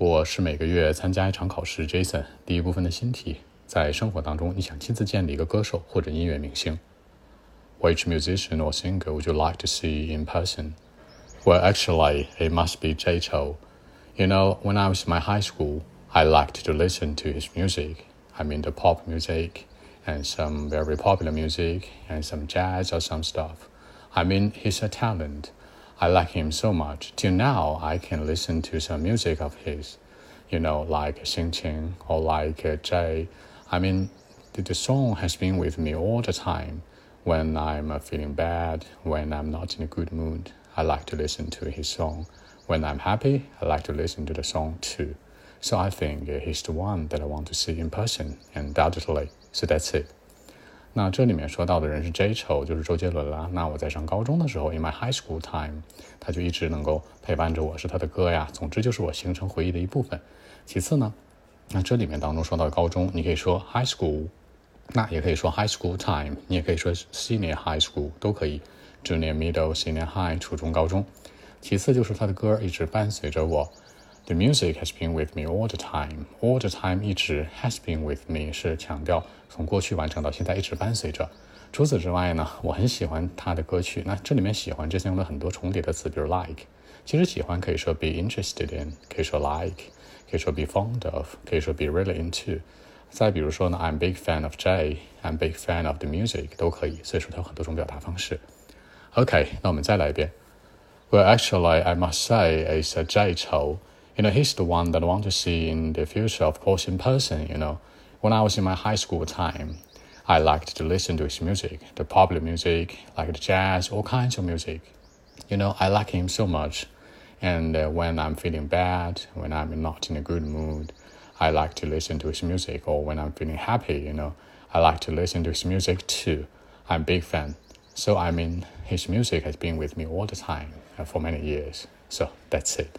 我是每个月参加一场考试。Jason，第一部分的新题，在生活当中，你想亲自见的一个歌手或者音乐明星。Which musician or singer would you like to see in person? Well, actually, it must be Jay Chou. You know, when I was in my high school, I liked to listen to his music. I mean, the pop music and some very popular music and some jazz or some stuff. I mean, he's a talent. I like him so much. Till now, I can listen to some music of his, you know, like Xing Qing or like uh, Jay. I mean, the, the, song has been with me all the time. When I'm uh, feeling bad, when I'm not in a good mood, I like to listen to his song. When I'm happy, I like to listen to the song too. So I think he's the one that I want to see in person, undoubtedly. So that's it. 那这里面说到的人是 J 丑，就是周杰伦啦。那我在上高中的时候，in my high school time，他就一直能够陪伴着我，是他的歌呀。总之就是我形成回忆的一部分。其次呢，那这里面当中说到高中，你可以说 high school，那也可以说 high school time，你也可以说 senior high school 都可以，junior middle senior high 初中高中。其次就是他的歌一直伴随着我。The music has been with me all the time. All the time 一直 has been with me 是强调从过去完成到现在一直伴随着。除此之外呢，我很喜欢他的歌曲。那这里面喜欢之前用了很多重叠的词，比如 like。其实喜欢可以说 be interested in，可以说 like，可以说 be fond of，可以说 be really into。再比如说呢，I'm big fan of Jay，I'm big fan of the music 都可以。所以说它有很多种表达方式。OK，那我们再来一遍。Well, actually, I must say it's a Jay Chou you know, he's the one that I want to see in the future, of course, in person, you know. When I was in my high school time, I liked to listen to his music, the popular music, like the jazz, all kinds of music. You know, I like him so much. And uh, when I'm feeling bad, when I'm not in a good mood, I like to listen to his music. Or when I'm feeling happy, you know, I like to listen to his music too. I'm a big fan. So, I mean, his music has been with me all the time uh, for many years. So, that's it.